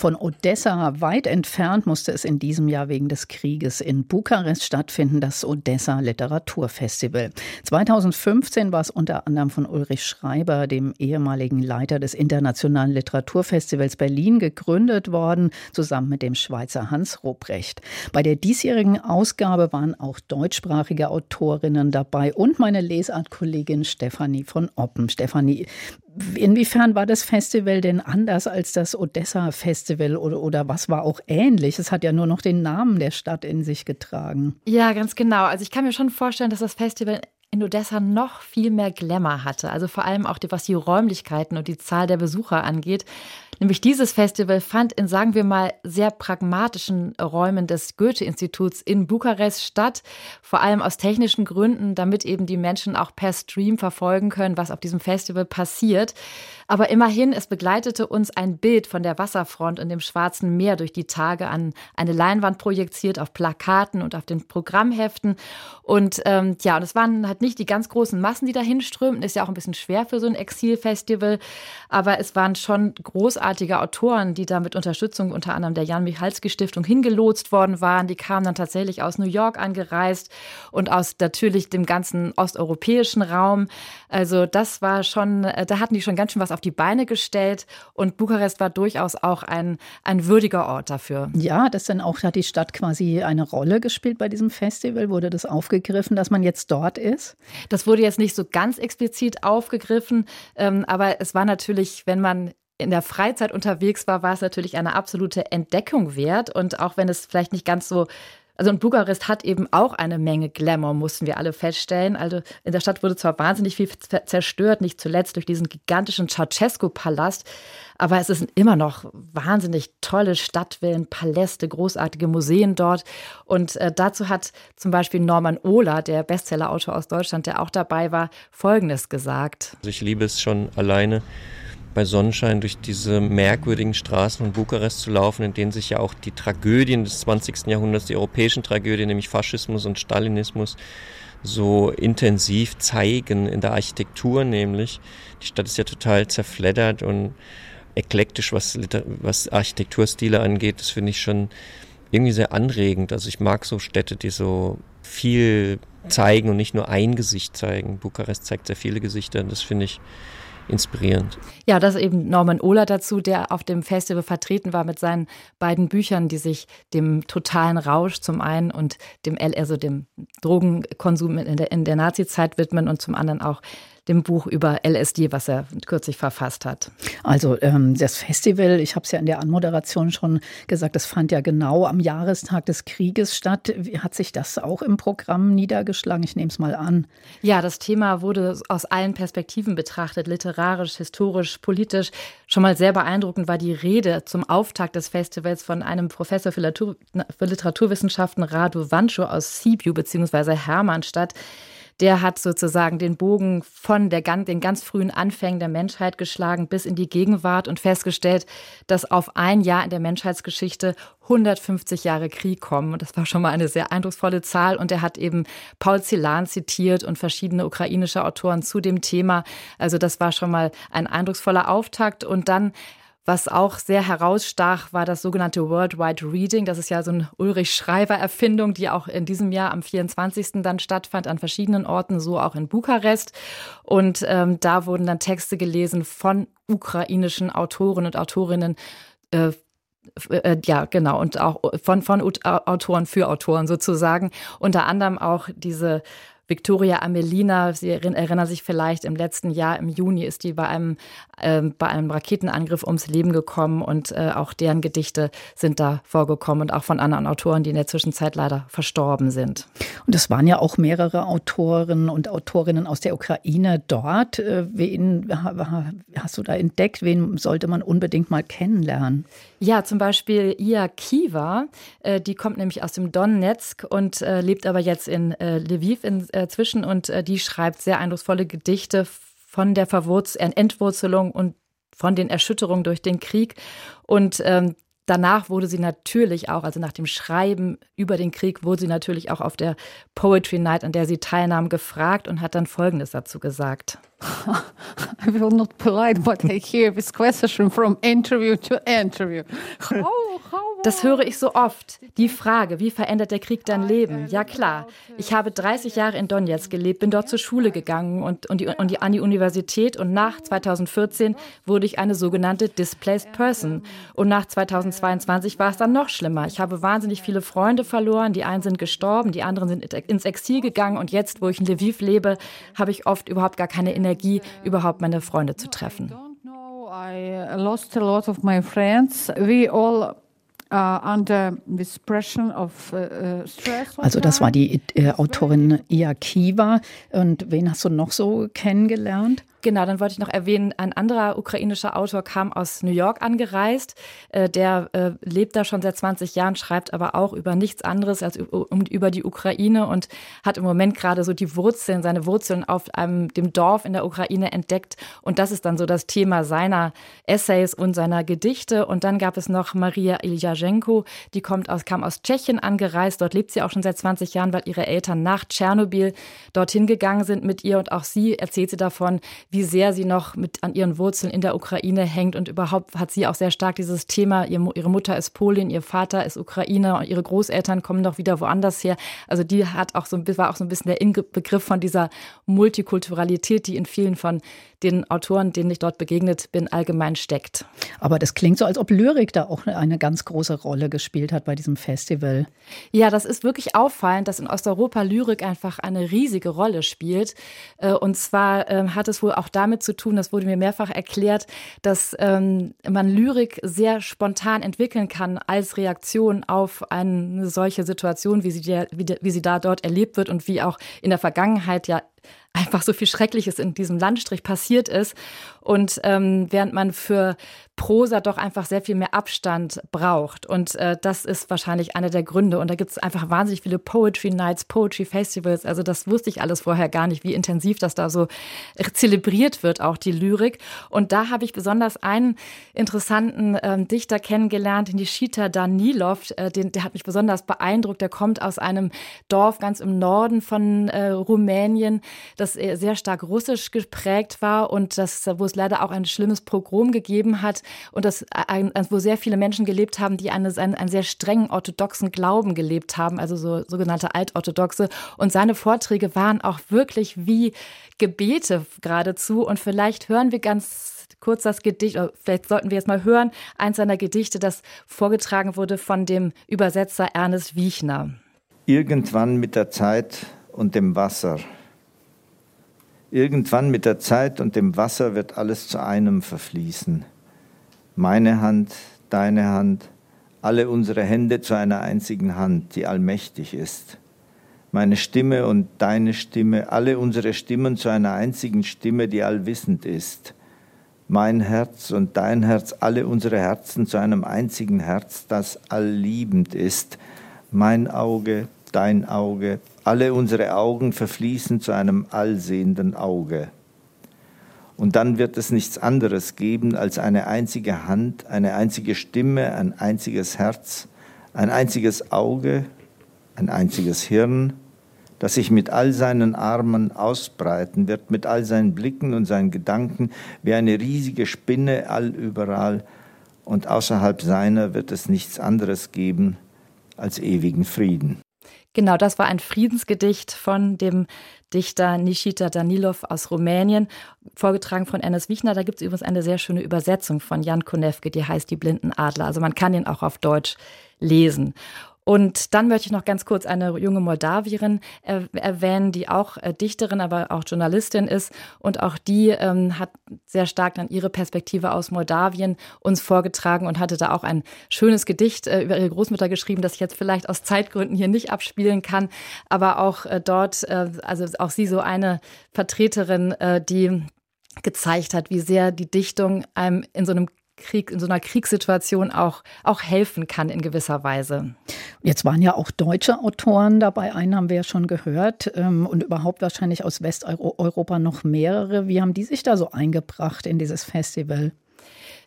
von Odessa weit entfernt musste es in diesem Jahr wegen des Krieges in Bukarest stattfinden, das Odessa Literaturfestival. 2015 war es unter anderem von Ulrich Schreiber, dem ehemaligen Leiter des Internationalen Literaturfestivals Berlin, gegründet worden, zusammen mit dem Schweizer Hans Ruprecht. Bei der diesjährigen Ausgabe waren auch deutschsprachige Autorinnen dabei und meine Lesartkollegin Stefanie von Oppen. Stefanie, Inwiefern war das Festival denn anders als das Odessa-Festival oder, oder was war auch ähnlich? Es hat ja nur noch den Namen der Stadt in sich getragen. Ja, ganz genau. Also ich kann mir schon vorstellen, dass das Festival in Odessa noch viel mehr Glamour hatte. Also vor allem auch was die Räumlichkeiten und die Zahl der Besucher angeht. Nämlich dieses Festival fand in, sagen wir mal, sehr pragmatischen Räumen des Goethe-Instituts in Bukarest statt. Vor allem aus technischen Gründen, damit eben die Menschen auch per Stream verfolgen können, was auf diesem Festival passiert. Aber immerhin, es begleitete uns ein Bild von der Wasserfront und dem Schwarzen Meer durch die Tage an eine Leinwand projiziert, auf Plakaten und auf den Programmheften. Und ähm, ja, und es waren halt nicht die ganz großen Massen, die dahin strömten. Ist ja auch ein bisschen schwer für so ein Exilfestival. Aber es waren schon großartige Autoren, die da mit Unterstützung unter anderem der Jan Michalski Stiftung hingelotst worden waren. Die kamen dann tatsächlich aus New York angereist und aus natürlich dem ganzen osteuropäischen Raum. Also das war schon, äh, da hatten die schon ganz schön was auf die Beine gestellt und Bukarest war durchaus auch ein, ein würdiger Ort dafür. Ja, das dann auch, hat die Stadt quasi eine Rolle gespielt bei diesem Festival? Wurde das aufgegriffen, dass man jetzt dort ist? Das wurde jetzt nicht so ganz explizit aufgegriffen, ähm, aber es war natürlich, wenn man in der Freizeit unterwegs war, war es natürlich eine absolute Entdeckung wert. Und auch wenn es vielleicht nicht ganz so also und Bukarest hat eben auch eine Menge Glamour, mussten wir alle feststellen. Also in der Stadt wurde zwar wahnsinnig viel zerstört, nicht zuletzt durch diesen gigantischen Ceausescu-Palast, aber es sind immer noch wahnsinnig tolle Stadtvillen, Paläste, großartige Museen dort. Und äh, dazu hat zum Beispiel Norman Ohler, der Bestsellerautor aus Deutschland, der auch dabei war, Folgendes gesagt. Also ich liebe es schon alleine bei Sonnenschein durch diese merkwürdigen Straßen von Bukarest zu laufen, in denen sich ja auch die Tragödien des 20. Jahrhunderts, die europäischen Tragödien, nämlich Faschismus und Stalinismus, so intensiv zeigen in der Architektur nämlich. Die Stadt ist ja total zerfleddert und eklektisch, was, was Architekturstile angeht. Das finde ich schon irgendwie sehr anregend. Also ich mag so Städte, die so viel zeigen und nicht nur ein Gesicht zeigen. Bukarest zeigt sehr viele Gesichter. Das finde ich inspirierend. Ja, das eben Norman Ohler dazu, der auf dem Festival vertreten war mit seinen beiden Büchern, die sich dem totalen Rausch zum einen und dem, also dem Drogenkonsum in der, in der Nazi-Zeit widmen und zum anderen auch dem Buch über LSD, was er kürzlich verfasst hat. Also ähm, das Festival, ich habe es ja in der Anmoderation schon gesagt, das fand ja genau am Jahrestag des Krieges statt. Wie hat sich das auch im Programm niedergeschlagen? Ich nehme es mal an. Ja, das Thema wurde aus allen Perspektiven betrachtet, literarisch, historisch, politisch. Schon mal sehr beeindruckend war die Rede zum Auftakt des Festivals von einem Professor für Literaturwissenschaften, Radu Wancho aus Sibiu bzw. Hermannstadt der hat sozusagen den Bogen von der, den ganz frühen Anfängen der Menschheit geschlagen bis in die Gegenwart und festgestellt, dass auf ein Jahr in der Menschheitsgeschichte 150 Jahre Krieg kommen. Und das war schon mal eine sehr eindrucksvolle Zahl. Und er hat eben Paul Celan zitiert und verschiedene ukrainische Autoren zu dem Thema. Also das war schon mal ein eindrucksvoller Auftakt. Und dann was auch sehr herausstach, war das sogenannte Worldwide Reading. Das ist ja so eine Ulrich Schreiber-Erfindung, die auch in diesem Jahr am 24. dann stattfand an verschiedenen Orten, so auch in Bukarest. Und ähm, da wurden dann Texte gelesen von ukrainischen Autoren und Autorinnen. Äh, äh, ja, genau, und auch von, von Autoren für Autoren sozusagen. Unter anderem auch diese Victoria Amelina, Sie erinnern sich vielleicht, im letzten Jahr, im Juni, ist die bei einem, äh, bei einem Raketenangriff ums Leben gekommen und äh, auch deren Gedichte sind da vorgekommen und auch von anderen Autoren, die in der Zwischenzeit leider verstorben sind. Und es waren ja auch mehrere Autoren und Autorinnen aus der Ukraine dort. Äh, wen hast du da entdeckt? Wen sollte man unbedingt mal kennenlernen? Ja, zum Beispiel Ia Kiva, äh, die kommt nämlich aus dem Donetsk und äh, lebt aber jetzt in Lviv in äh, zwischen und äh, die schreibt sehr eindrucksvolle Gedichte von der Verwurz Entwurzelung und von den Erschütterungen durch den Krieg. Und ähm, danach wurde sie natürlich auch, also nach dem Schreiben über den Krieg, wurde sie natürlich auch auf der Poetry Night, an der sie teilnahm, gefragt und hat dann Folgendes dazu gesagt. I will not polite, but I hear this question from interview to interview. How, how das höre ich so oft. Die Frage, wie verändert der Krieg dein Leben? Ja klar, ich habe 30 Jahre in Donetsk gelebt, bin dort zur Schule gegangen und, und, die, und die, an die Universität und nach 2014 wurde ich eine sogenannte Displaced Person. Und nach 2022 war es dann noch schlimmer. Ich habe wahnsinnig viele Freunde verloren, die einen sind gestorben, die anderen sind ins Exil gegangen und jetzt, wo ich in Lviv lebe, habe ich oft überhaupt gar keine Energie, überhaupt meine Freunde zu treffen. I lost a lot of my friends. We all also das war die äh, Autorin Ia Kiva. Und wen hast du noch so kennengelernt? Genau, dann wollte ich noch erwähnen, ein anderer ukrainischer Autor kam aus New York angereist. Äh, der äh, lebt da schon seit 20 Jahren, schreibt aber auch über nichts anderes als über die Ukraine und hat im Moment gerade so die Wurzeln, seine Wurzeln auf einem, dem Dorf in der Ukraine entdeckt. Und das ist dann so das Thema seiner Essays und seiner Gedichte. Und dann gab es noch Maria Iljaschenko, die kommt aus, kam aus Tschechien angereist. Dort lebt sie auch schon seit 20 Jahren, weil ihre Eltern nach Tschernobyl dorthin gegangen sind mit ihr. Und auch sie erzählt sie davon, wie sehr sie noch mit an ihren Wurzeln in der Ukraine hängt und überhaupt hat sie auch sehr stark dieses Thema, ihre Mutter ist Polin, ihr Vater ist Ukrainer und ihre Großeltern kommen doch wieder woanders her. Also die hat auch so, war auch so ein bisschen der Inbegriff von dieser Multikulturalität, die in vielen von den Autoren, denen ich dort begegnet bin, allgemein steckt. Aber das klingt so, als ob Lyrik da auch eine ganz große Rolle gespielt hat bei diesem Festival. Ja, das ist wirklich auffallend, dass in Osteuropa Lyrik einfach eine riesige Rolle spielt. Äh, und zwar ähm, hat es wohl auch damit zu tun, das wurde mir mehrfach erklärt, dass ähm, man Lyrik sehr spontan entwickeln kann als Reaktion auf eine solche Situation, wie sie, wie sie da dort erlebt wird und wie auch in der Vergangenheit ja einfach so viel Schreckliches in diesem Landstrich passiert ist. Und ähm, während man für Prosa doch einfach sehr viel mehr Abstand braucht. Und äh, das ist wahrscheinlich einer der Gründe. Und da gibt es einfach wahnsinnig viele Poetry Nights, Poetry Festivals. Also das wusste ich alles vorher gar nicht, wie intensiv das da so zelebriert wird, auch die Lyrik. Und da habe ich besonders einen interessanten ähm, Dichter kennengelernt, Nishita Danilov. Äh, den, der hat mich besonders beeindruckt. Der kommt aus einem Dorf ganz im Norden von äh, Rumänien, das sehr stark russisch geprägt war und das, wo es leider auch ein schlimmes Pogrom gegeben hat und das, wo sehr viele Menschen gelebt haben, die eine, einen, einen sehr strengen orthodoxen Glauben gelebt haben, also so sogenannte Altorthodoxe. Und seine Vorträge waren auch wirklich wie Gebete geradezu. Und vielleicht hören wir ganz kurz das Gedicht, oder vielleicht sollten wir jetzt mal hören, eins seiner Gedichte, das vorgetragen wurde von dem Übersetzer Ernest Wiechner. Irgendwann mit der Zeit und dem Wasser Irgendwann mit der Zeit und dem Wasser wird alles zu einem verfließen. Meine Hand, deine Hand, alle unsere Hände zu einer einzigen Hand, die allmächtig ist. Meine Stimme und deine Stimme, alle unsere Stimmen zu einer einzigen Stimme, die allwissend ist. Mein Herz und dein Herz, alle unsere Herzen zu einem einzigen Herz, das allliebend ist. Mein Auge, dein Auge, alle unsere Augen verfließen zu einem allsehenden Auge. Und dann wird es nichts anderes geben als eine einzige Hand, eine einzige Stimme, ein einziges Herz, ein einziges Auge, ein einziges Hirn, das sich mit all seinen Armen ausbreiten wird, mit all seinen Blicken und seinen Gedanken, wie eine riesige Spinne allüberall, und außerhalb seiner wird es nichts anderes geben als ewigen Frieden. Genau, das war ein Friedensgedicht von dem Dichter Nishita Danilov aus Rumänien, vorgetragen von Ernest Wichner. Da gibt es übrigens eine sehr schöne Übersetzung von Jan Konevke, die heißt Die blinden Adler. Also man kann ihn auch auf Deutsch lesen. Und dann möchte ich noch ganz kurz eine junge Moldawierin er erwähnen, die auch äh, Dichterin, aber auch Journalistin ist. Und auch die ähm, hat sehr stark dann ihre Perspektive aus Moldawien uns vorgetragen und hatte da auch ein schönes Gedicht äh, über ihre Großmutter geschrieben, das ich jetzt vielleicht aus Zeitgründen hier nicht abspielen kann. Aber auch äh, dort, äh, also auch sie so eine Vertreterin, äh, die gezeigt hat, wie sehr die Dichtung einem in so einem Krieg, in so einer Kriegssituation auch, auch helfen kann in gewisser Weise. Jetzt waren ja auch deutsche Autoren dabei, einen haben wir ja schon gehört ähm, und überhaupt wahrscheinlich aus Westeuropa noch mehrere. Wie haben die sich da so eingebracht in dieses Festival?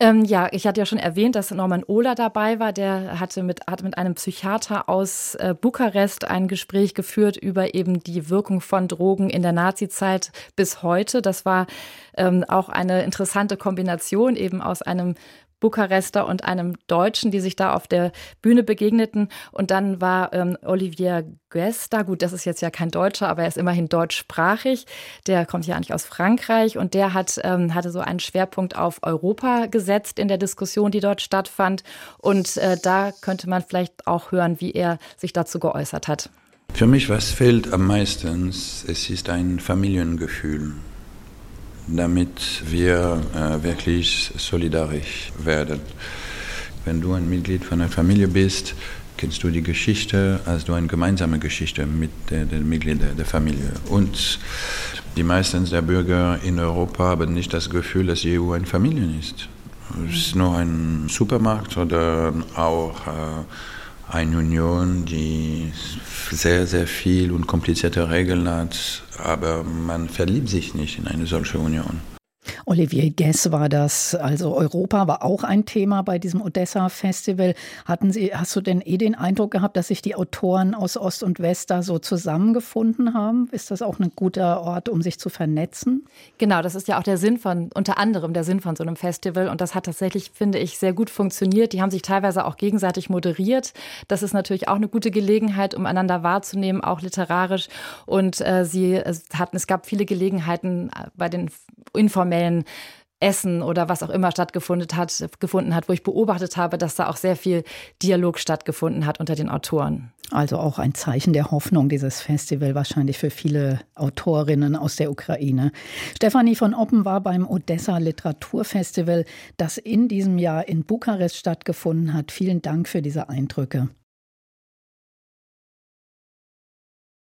Ähm, ja, ich hatte ja schon erwähnt, dass Norman Ohler dabei war. Der hatte mit, hat mit einem Psychiater aus äh, Bukarest ein Gespräch geführt über eben die Wirkung von Drogen in der Nazizeit bis heute. Das war ähm, auch eine interessante Kombination eben aus einem Bukarester und einem Deutschen, die sich da auf der Bühne begegneten. Und dann war ähm, Olivier Guest da. Gut, das ist jetzt ja kein Deutscher, aber er ist immerhin deutschsprachig. Der kommt ja eigentlich aus Frankreich und der hat, ähm, hatte so einen Schwerpunkt auf Europa gesetzt in der Diskussion, die dort stattfand. Und äh, da könnte man vielleicht auch hören, wie er sich dazu geäußert hat. Für mich, was fehlt am meisten, es ist ein Familiengefühl damit wir äh, wirklich solidarisch werden. Wenn du ein Mitglied von einer Familie bist, kennst du die Geschichte, hast du eine gemeinsame Geschichte mit den Mitgliedern der Familie. Und die meisten der Bürger in Europa haben nicht das Gefühl, dass die EU eine Familie ist. Es ist nur ein Supermarkt oder auch äh, eine Union, die sehr, sehr viel und komplizierte Regeln hat, aber man verliebt sich nicht in eine solche Union. Olivier Guess war das. Also Europa war auch ein Thema bei diesem Odessa-Festival. Hatten Sie, hast du denn eh den Eindruck gehabt, dass sich die Autoren aus Ost und West da so zusammengefunden haben? Ist das auch ein guter Ort, um sich zu vernetzen? Genau, das ist ja auch der Sinn von, unter anderem der Sinn von so einem Festival. Und das hat tatsächlich, finde ich, sehr gut funktioniert. Die haben sich teilweise auch gegenseitig moderiert. Das ist natürlich auch eine gute Gelegenheit, um einander wahrzunehmen, auch literarisch. Und äh, sie hatten, es gab viele Gelegenheiten äh, bei den informellen Essen oder was auch immer stattgefunden hat, gefunden hat, wo ich beobachtet habe, dass da auch sehr viel Dialog stattgefunden hat unter den Autoren. Also auch ein Zeichen der Hoffnung, dieses Festival wahrscheinlich für viele Autorinnen aus der Ukraine. Stefanie von Oppen war beim Odessa Literaturfestival, das in diesem Jahr in Bukarest stattgefunden hat. Vielen Dank für diese Eindrücke.